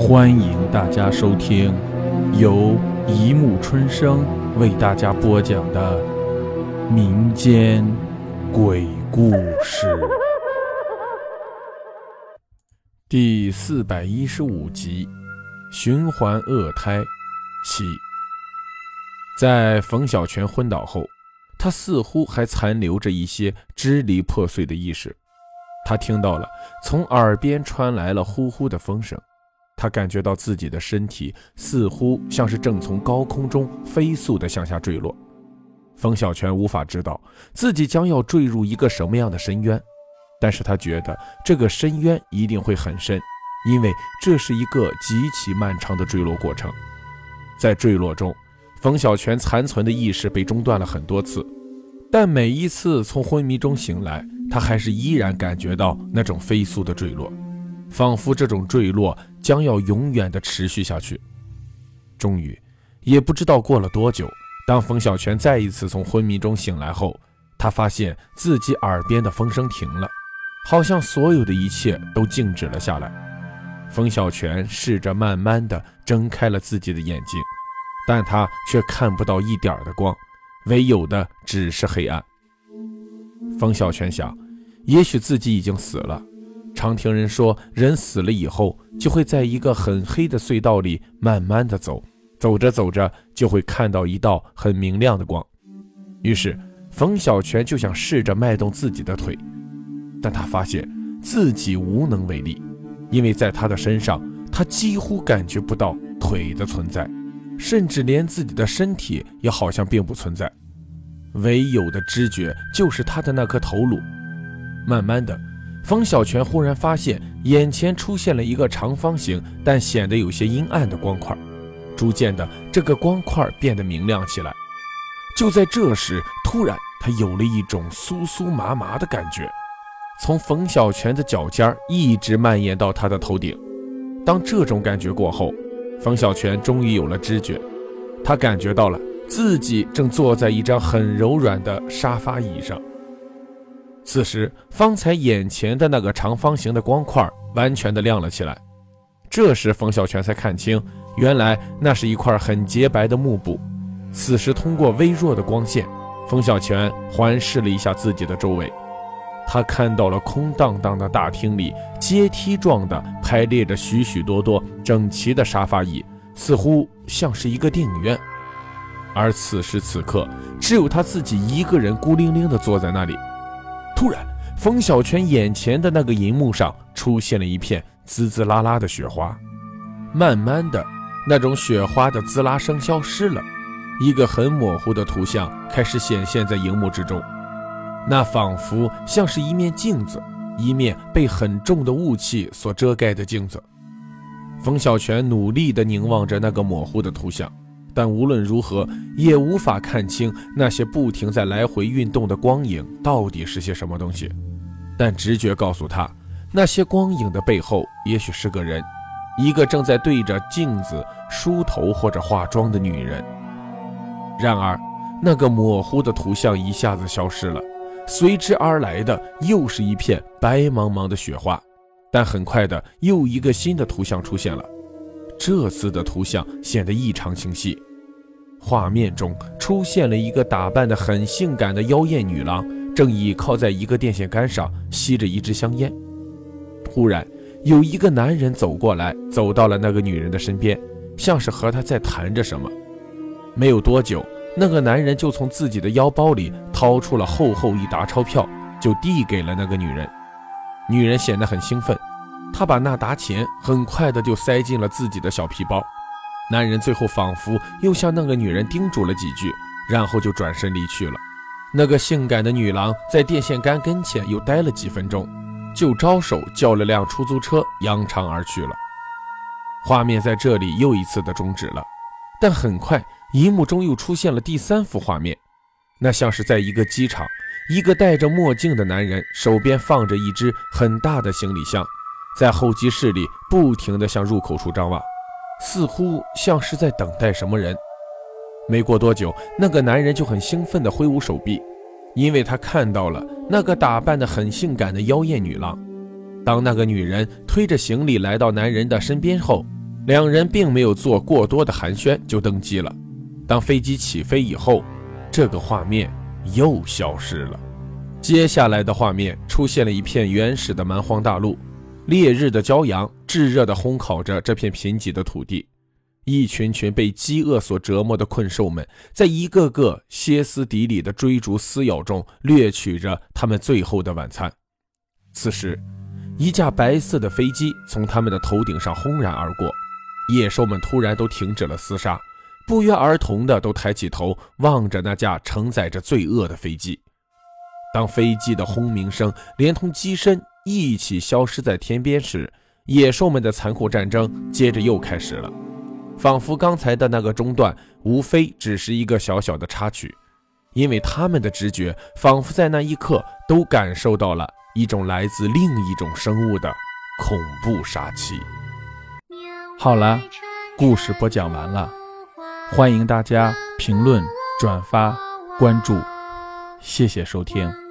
欢迎大家收听由一木春生为大家播讲的民间鬼故事第四百一十五集《循环恶胎七》。在冯小泉昏倒后，他似乎还残留着一些支离破碎的意识。他听到了从耳边传来了呼呼的风声。他感觉到自己的身体似乎像是正从高空中飞速地向下坠落。冯小泉无法知道自己将要坠入一个什么样的深渊，但是他觉得这个深渊一定会很深，因为这是一个极其漫长的坠落过程。在坠落中，冯小泉残存的意识被中断了很多次，但每一次从昏迷中醒来，他还是依然感觉到那种飞速的坠落。仿佛这种坠落将要永远的持续下去。终于，也不知道过了多久，当冯小泉再一次从昏迷中醒来后，他发现自己耳边的风声停了，好像所有的一切都静止了下来。冯小泉试着慢慢的睁开了自己的眼睛，但他却看不到一点的光，唯有的只是黑暗。冯小泉想，也许自己已经死了。常听人说，人死了以后就会在一个很黑的隧道里慢慢的走，走着走着就会看到一道很明亮的光。于是冯小泉就想试着迈动自己的腿，但他发现自己无能为力，因为在他的身上，他几乎感觉不到腿的存在，甚至连自己的身体也好像并不存在，唯有的知觉就是他的那颗头颅。慢慢的。冯小泉忽然发现，眼前出现了一个长方形但显得有些阴暗的光块。逐渐的，这个光块变得明亮起来。就在这时，突然他有了一种酥酥麻麻的感觉，从冯小泉的脚尖一直蔓延到他的头顶。当这种感觉过后，冯小泉终于有了知觉。他感觉到了自己正坐在一张很柔软的沙发椅上。此时，方才眼前的那个长方形的光块完全的亮了起来。这时，冯小泉才看清，原来那是一块很洁白的幕布。此时，通过微弱的光线，冯小泉环视了一下自己的周围，他看到了空荡荡的大厅里，阶梯状的排列着许许多多整齐的沙发椅，似乎像是一个电影院。而此时此刻，只有他自己一个人孤零零地坐在那里。突然，冯小泉眼前的那个银幕上出现了一片滋滋啦啦的雪花。慢慢的，那种雪花的滋啦声消失了，一个很模糊的图像开始显现在荧幕之中。那仿佛像是一面镜子，一面被很重的雾气所遮盖的镜子。冯小泉努力地凝望着那个模糊的图像。但无论如何也无法看清那些不停在来回运动的光影到底是些什么东西，但直觉告诉他，那些光影的背后也许是个人，一个正在对着镜子梳头或者化妆的女人。然而，那个模糊的图像一下子消失了，随之而来的又是一片白茫茫的雪花。但很快的，又一个新的图像出现了。这次的图像显得异常清晰，画面中出现了一个打扮得很性感的妖艳女郎，正倚靠在一个电线杆上吸着一支香烟。突然，有一个男人走过来，走到了那个女人的身边，像是和她在谈着什么。没有多久，那个男人就从自己的腰包里掏出了厚厚一沓钞票，就递给了那个女人。女人显得很兴奋。他把那沓钱很快的就塞进了自己的小皮包，男人最后仿佛又向那个女人叮嘱了几句，然后就转身离去了。那个性感的女郎在电线杆跟前又待了几分钟，就招手叫了辆出租车，扬长而去了。画面在这里又一次的终止了，但很快荧幕中又出现了第三幅画面，那像是在一个机场，一个戴着墨镜的男人手边放着一只很大的行李箱。在候机室里不停地向入口处张望，似乎像是在等待什么人。没过多久，那个男人就很兴奋地挥舞手臂，因为他看到了那个打扮得很性感的妖艳女郎。当那个女人推着行李来到男人的身边后，两人并没有做过多的寒暄就登机了。当飞机起飞以后，这个画面又消失了。接下来的画面出现了一片原始的蛮荒大陆，烈日的骄阳炙热地烘烤着这片贫瘠的土地。一群群被饥饿所折磨的困兽们，在一个个歇斯底里的追逐撕咬中，掠取着他们最后的晚餐。此时，一架白色的飞机从他们的头顶上轰然而过，野兽们突然都停止了厮杀，不约而同的都抬起头望着那架承载着罪恶的飞机。当飞机的轰鸣声连同机身一起消失在天边时，野兽们的残酷战争接着又开始了。仿佛刚才的那个中断，无非只是一个小小的插曲，因为他们的直觉仿佛在那一刻都感受到了一种来自另一种生物的恐怖杀气。好了，故事播讲完了，欢迎大家评论、转发、关注，谢谢收听。